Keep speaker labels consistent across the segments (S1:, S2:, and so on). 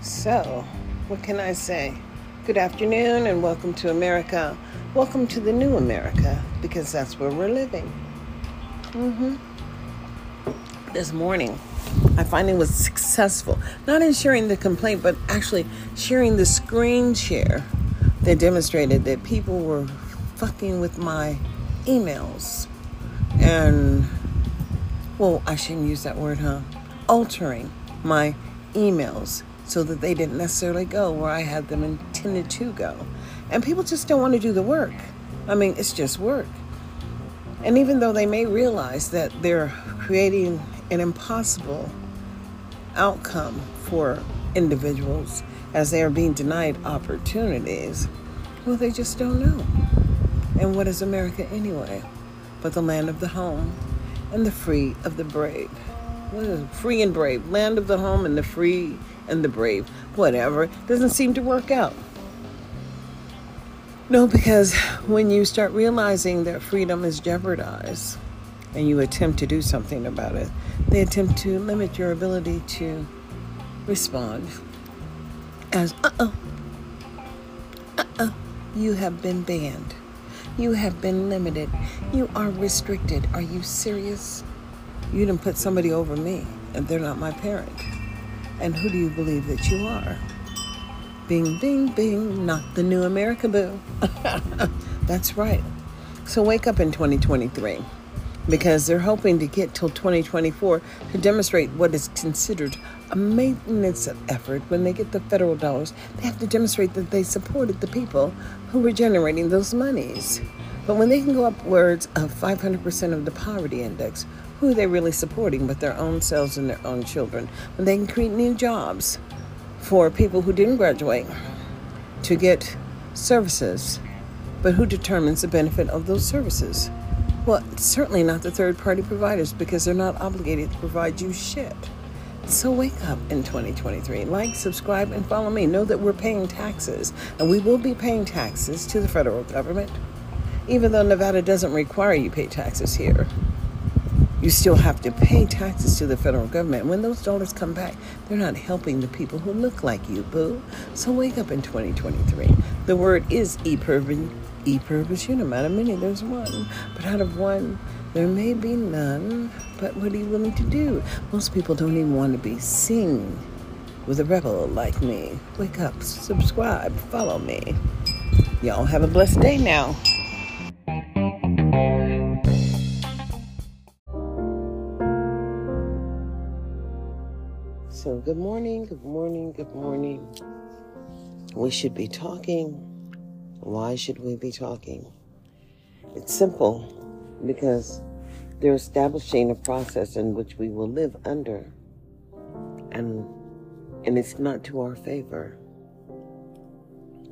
S1: So, what can I say? Good afternoon and welcome to America. Welcome to the new America because that's where we're living. Mm-hmm. This morning, I finally was successful, not in sharing the complaint, but actually sharing the screen share that demonstrated that people were fucking with my emails and, well, I shouldn't use that word, huh? Altering my emails so that they didn't necessarily go where I had them intended to go. And people just don't want to do the work. I mean, it's just work. And even though they may realize that they're creating an impossible outcome for individuals as they are being denied opportunities, well, they just don't know. And what is America anyway? But the land of the home and the free of the brave. What is? Free and brave. Land of the home and the free and the brave. Whatever. Doesn't seem to work out. No, because when you start realizing that freedom is jeopardized and you attempt to do something about it, they attempt to limit your ability to respond as, uh oh, uh oh, you have been banned. You have been limited. You are restricted. Are you serious? You didn't put somebody over me, and they're not my parent. And who do you believe that you are? Bing, bing, bing, not the new America boo. That's right. So wake up in 2023 because they're hoping to get till 2024 to demonstrate what is considered a maintenance effort when they get the federal dollars. They have to demonstrate that they supported the people who were generating those monies. But when they can go upwards of 500% of the poverty index, who are they really supporting but their own selves and their own children? When they can create new jobs for people who didn't graduate to get services, but who determines the benefit of those services? Well, certainly not the third party providers because they're not obligated to provide you shit. So wake up in 2023. Like, subscribe, and follow me. Know that we're paying taxes, and we will be paying taxes to the federal government. Even though Nevada doesn't require you pay taxes here, you still have to pay taxes to the federal government. When those dollars come back, they're not helping the people who look like you, boo. So wake up in 2023. The word is e-pervin E pluribus unum. Out of many, there's one. But out of one, there may be none. But what are you willing to do? Most people don't even want to be seen with a rebel like me. Wake up, subscribe, follow me. Y'all have a blessed day now. So, good morning, good morning, good morning. We should be talking. Why should we be talking? It's simple because they're establishing a process in which we will live under. And and it's not to our favor.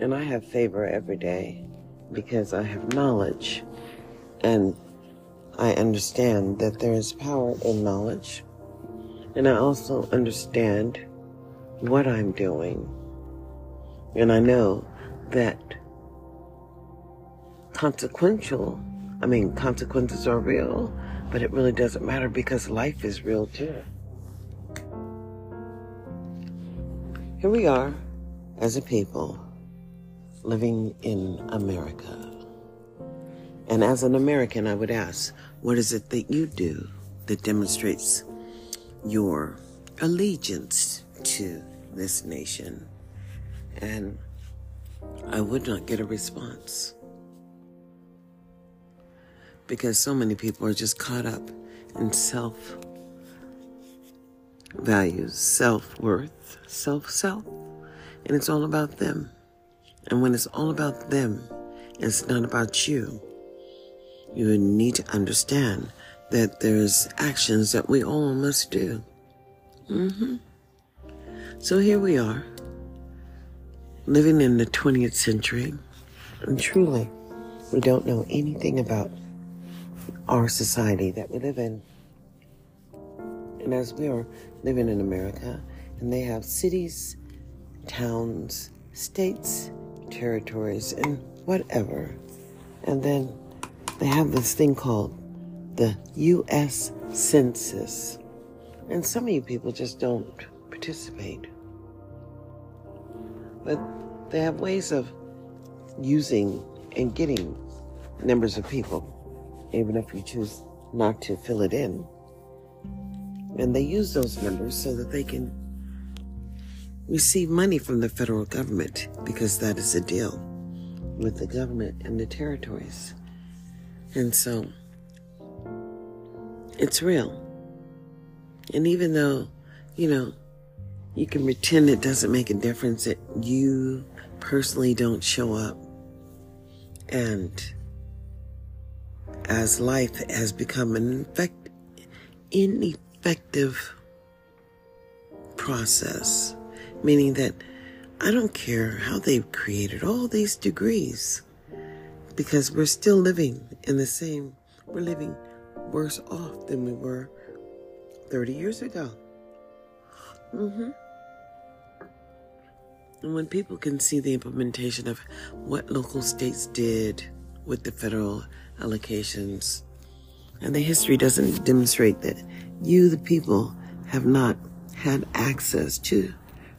S1: And I have favor every day because I have knowledge and I understand that there is power in knowledge. And I also understand what I'm doing. And I know that consequential, I mean, consequences are real, but it really doesn't matter because life is real too. Here we are as a people living in America. And as an American, I would ask, what is it that you do that demonstrates your allegiance to this nation? And I would not get a response because so many people are just caught up in self values, self worth, self self, and it's all about them. And when it's all about them, it's not about you. You need to understand that there's actions that we all must do. Mm-hmm. So here we are, living in the 20th century, and truly, we don't know anything about our society that we live in. And as we are living in America, and they have cities, towns, states, territories, and whatever. And then they have this thing called the U.S. Census, And some of you people just don't participate. But they have ways of using and getting numbers of people, even if you choose not to fill it in. And they use those numbers so that they can receive money from the federal government because that is a deal with the government and the territories. And so it's real. And even though, you know, you can pretend it doesn't make a difference that you personally don't show up. And as life has become an infect, ineffective process, meaning that I don't care how they've created all these degrees because we're still living in the same, we're living worse off than we were 30 years ago. Mm-hmm. And when people can see the implementation of what local states did with the federal allocations, and the history doesn't demonstrate that you, the people, have not had access to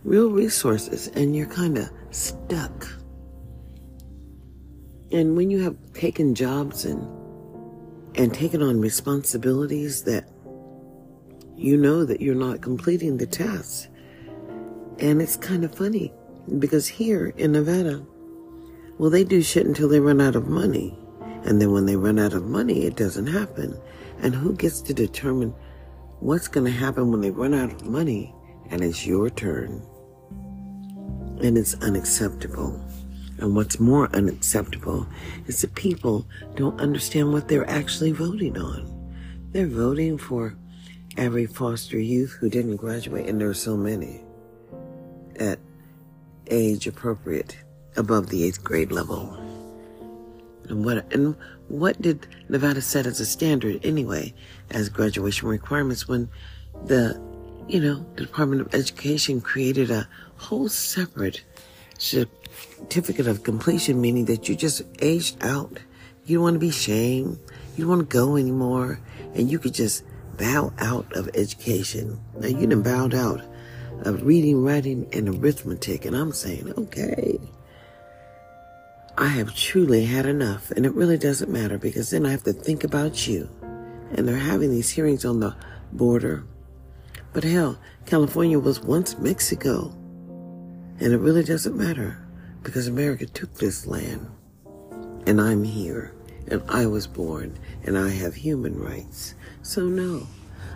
S1: real resources and you're kind of stuck. And when you have taken jobs and and taken on responsibilities that you know that you're not completing the tasks. And it's kind of funny because here in Nevada, well, they do shit until they run out of money. And then when they run out of money, it doesn't happen. And who gets to determine what's going to happen when they run out of money and it's your turn? And it's unacceptable. And what's more unacceptable is that people don't understand what they're actually voting on. They're voting for every foster youth who didn't graduate, and there are so many at age appropriate above the eighth grade level. And what and what did Nevada set as a standard anyway as graduation requirements when the you know the Department of Education created a whole separate certificate of completion, meaning that you just aged out. You don't want to be shamed. You don't want to go anymore, and you could just bow out of education. Now you done bowed out of reading, writing, and arithmetic. And I'm saying, okay, I have truly had enough. And it really doesn't matter because then I have to think about you. And they're having these hearings on the border. But hell, California was once Mexico. And it really doesn't matter because America took this land. And I'm here. And I was born. And I have human rights. So no,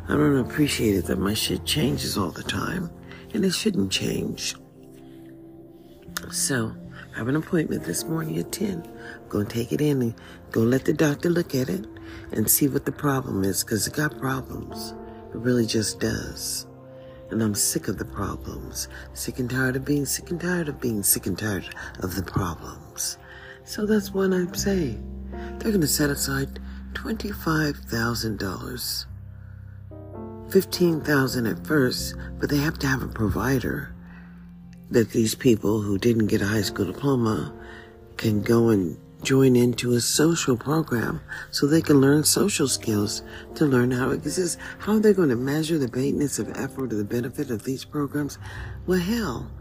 S1: I don't appreciate it that my shit changes all the time and it shouldn't change. So, I have an appointment this morning at 10. I'm going to take it in and go let the doctor look at it and see what the problem is because it got problems. It really just does. And I'm sick of the problems. Sick and tired of being sick and tired of being sick and tired of the problems. So that's what I'm saying. They're going to set aside $25,000 15,000 at first, but they have to have a provider that these people who didn't get a high school diploma can go and join into a social program so they can learn social skills to learn how it exists. How are they going to measure the maintenance of effort or the benefit of these programs? Well, hell,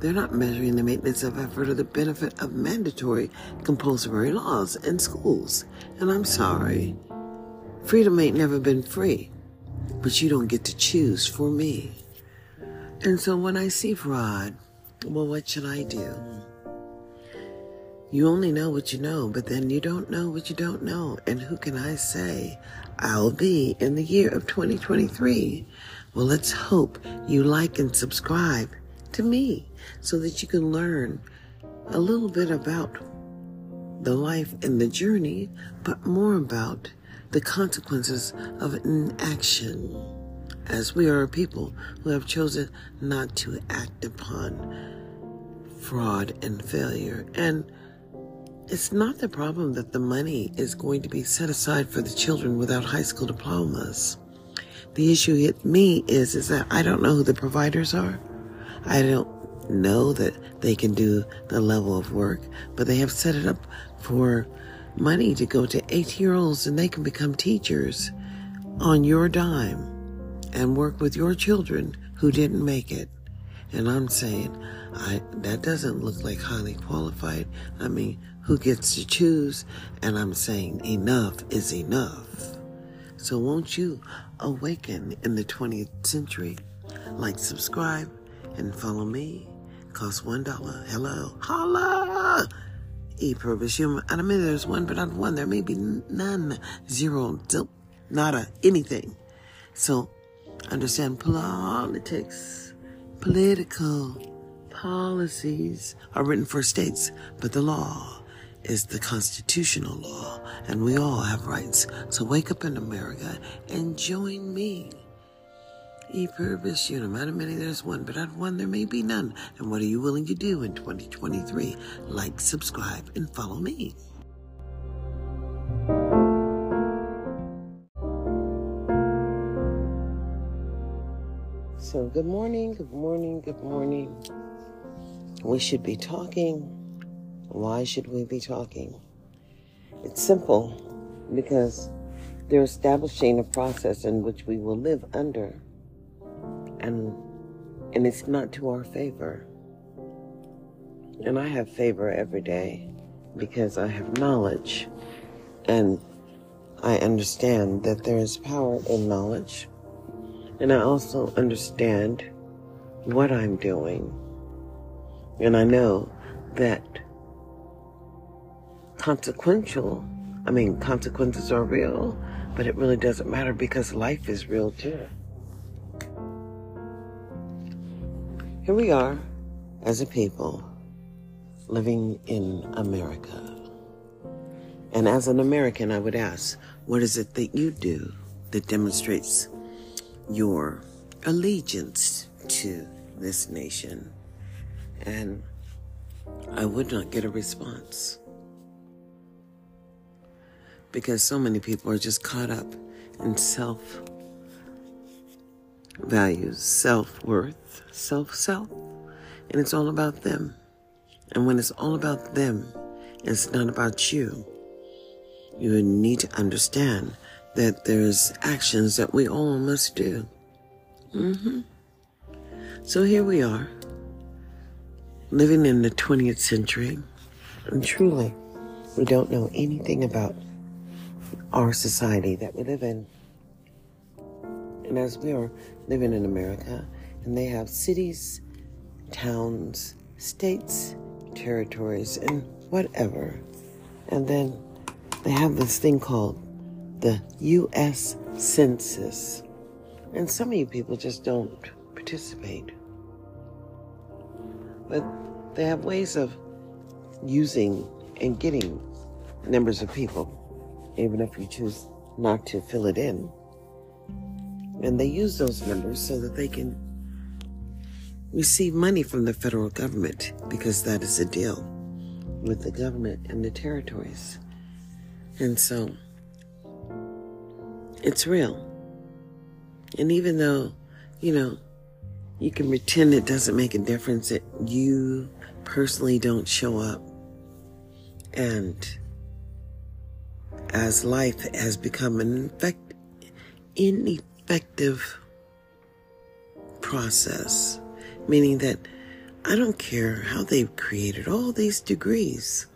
S1: they're not measuring the maintenance of effort or the benefit of mandatory compulsory laws in schools. And I'm sorry. Freedom ain't never been free but you don't get to choose for me. And so when I see fraud, well, what should I do? You only know what you know, but then you don't know what you don't know. And who can I say I'll be in the year of 2023? Well, let's hope you like and subscribe to me so that you can learn a little bit about the life and the journey, but more about the consequences of inaction, as we are a people who have chosen not to act upon fraud and failure. And it's not the problem that the money is going to be set aside for the children without high school diplomas. The issue hit me is, is that I don't know who the providers are. I don't know that they can do the level of work, but they have set it up for money to go to eight year olds and they can become teachers on your dime
S2: and work with your children who didn't make it. And I'm saying, I, that doesn't look like highly qualified. I mean, who gets to choose? And I'm saying enough is enough. So won't you awaken in the 20th century? Like, subscribe, and follow me. Cost one dollar. Hello. Holla! E purpose human. I mean, there's one, but not one. There may be none. Zero. Zip, nada. Anything. So, understand politics, political policies are written for states, but the law is the constitutional law, and we all have rights. So wake up in America and join me. E pluribus unum. Out of many there's one, but out of one there may be none. And what are you willing to do in 2023? Like, subscribe, and follow me. Good morning, good morning, good morning. We should be talking. Why should we be talking? It's simple because they're establishing a process in which we will live under and and it's not to our favor. And I have favor every day because I have knowledge and I understand that there is power in knowledge. And I also understand what I'm doing. And I know that consequential, I mean, consequences are real, but it really doesn't matter because life is real too. Here we are as a people living in America. And as an American, I would ask, what is it that you do that demonstrates your allegiance to this nation? And I would not get a response. Because so many people are just caught up in self values, self worth, self self, and it's all about them. And when it's all about them, it's not about you. You need to understand that there's actions that we all must do. Mm-hmm. So here we are, living in the 20th century, and truly, we don't know anything about our society that we live in. And as we are living in America, and they have cities, towns, states, territories, and whatever. And then they have this thing called the U.S. Census. And some of you people just don't participate. But they have ways of using and getting numbers of people, even if you choose not to fill it in. And they use those numbers so that they can receive money from the federal government because that is a deal with the government and the territories. And so it's real. And even though, you know, you can pretend it doesn't make a difference that you personally don't show up. And as life has become an infect, ineffective process, meaning that I don't care how they've created all these degrees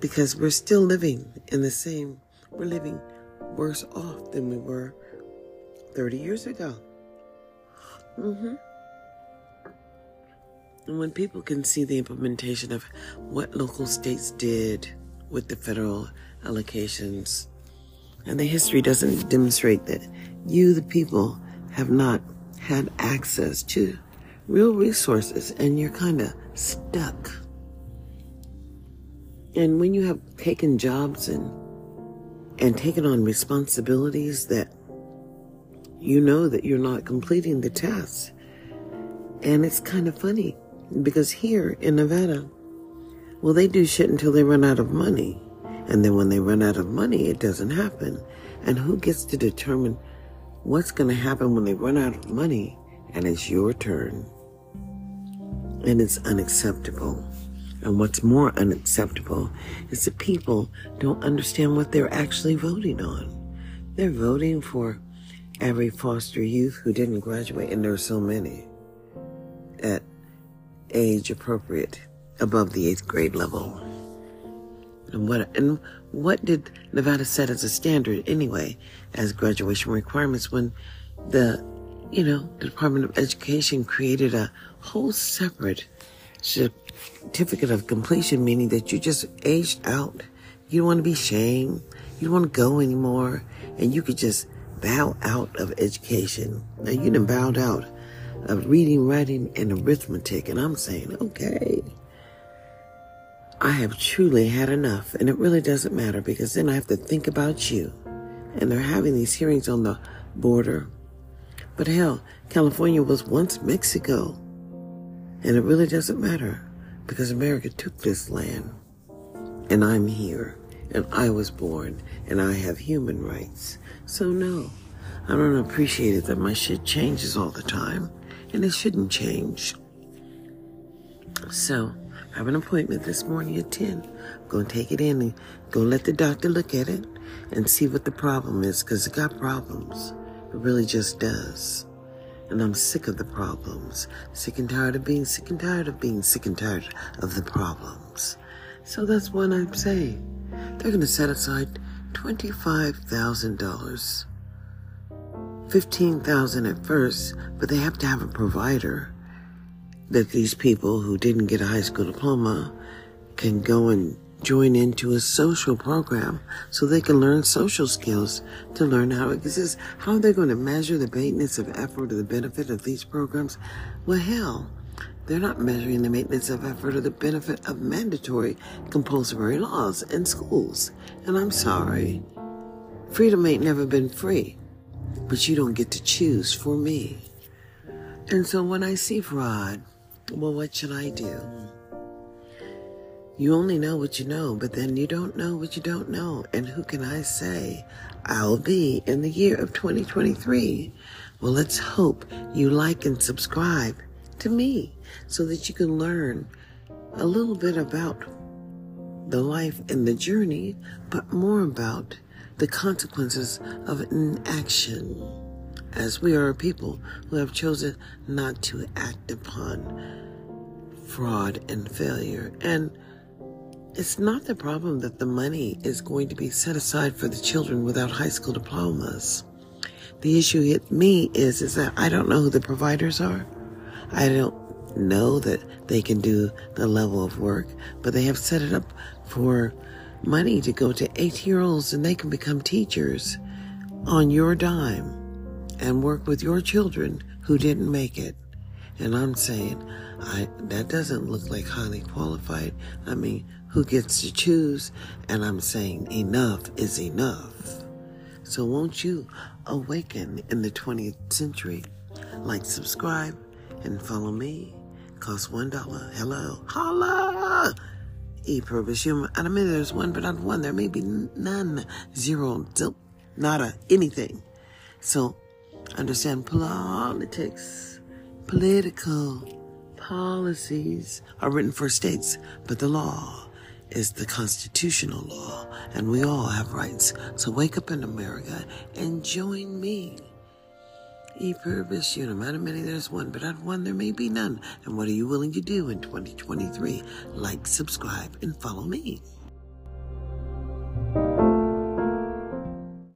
S2: because we're still living in the same, we're living worse off than we were 30 years ago. Mm-hmm. And when people can see the implementation of what local states did with the federal allocations, and the history doesn't demonstrate that you, the people, have not had access to real resources and you're kind of stuck. And when you have taken jobs and and taking on responsibilities that you know that you're not completing the task. And it's kind of funny because here in Nevada, well, they do shit until they run out of money. And then when they run out of money, it doesn't happen. And who gets to determine what's going to happen when they run out of money and it's your turn? And it's unacceptable. And what's more unacceptable is that people don't understand what they're actually voting on. They're voting for every foster youth who didn't graduate, and there are so many at age appropriate above the eighth grade level. And what and what did Nevada set as a standard anyway as graduation requirements when the you know the Department of Education created a whole separate certificate of completion, meaning that you just aged out. You don't want to be shamed. You don't want to go anymore, and you could just bow out of education. Now you done bowed out of reading, writing, and arithmetic, and I'm saying, okay. I have truly had enough, and it really doesn't matter because then I have to think about you. And they're having these hearings on the border. But hell, California was once Mexico. And it really doesn't matter because America took this land. And I'm here. And I was born. And I have human rights. So no, I don't appreciate it that my shit changes all the time. And it shouldn't change. So, I have an appointment this morning at 10. I'm going to take it in and go let the doctor look at it and see what the problem is because it got problems. It really just does. And I'm sick of the problems. Sick and tired of being sick and tired of being sick and tired of the problems. So that's what I'm saying. They're going to set aside $25,000. 15,000 at first, but they have to have a provider that these people who didn't get a high school diploma can go and join into a social program so they can learn social skills to learn how to exist. How are they going to measure the maintenance of effort or the benefit of these programs? Well, hell, they're not measuring the maintenance of effort or the benefit of mandatory compulsory laws in schools. And I'm sorry, freedom ain't never been free, but you don't get to choose for me. And so when I see fraud, well, what should I do? You only know what you know, but then you don't know what you don't know. And who can I say I'll be in the year of 2023? Well, let's hope you like and subscribe to me so that you can learn a little bit about the life and the journey, but more about the consequences of inaction as we are a people who have chosen not to act upon fraud and failure. And it's not the problem that the money is going to be set aside for the children without high school diplomas. The issue hit me is, is that I don't know who the providers are. I don't know that they can do the level of work, but they have set it up for money to go to 18 year olds and they can become teachers on your dime and work with your children who didn't make it. And I'm saying, I, that doesn't look like highly qualified. I mean, who gets to choose? And I'm saying enough is enough. So won't you awaken in the 20th century? Like, subscribe, and follow me. Cost one dollar. Hello. Holla! E purpose. And I mean, there's one, but not one. There may be none. Zero. Nada. Anything. So understand politics, political policies are written for states, but the law is the constitutional law, and we all have rights. So wake up in America and join me. E pluribus unum. Out of many there's one, but out of one there may be none. And what are you willing to do in 2023? Like, subscribe, and follow me.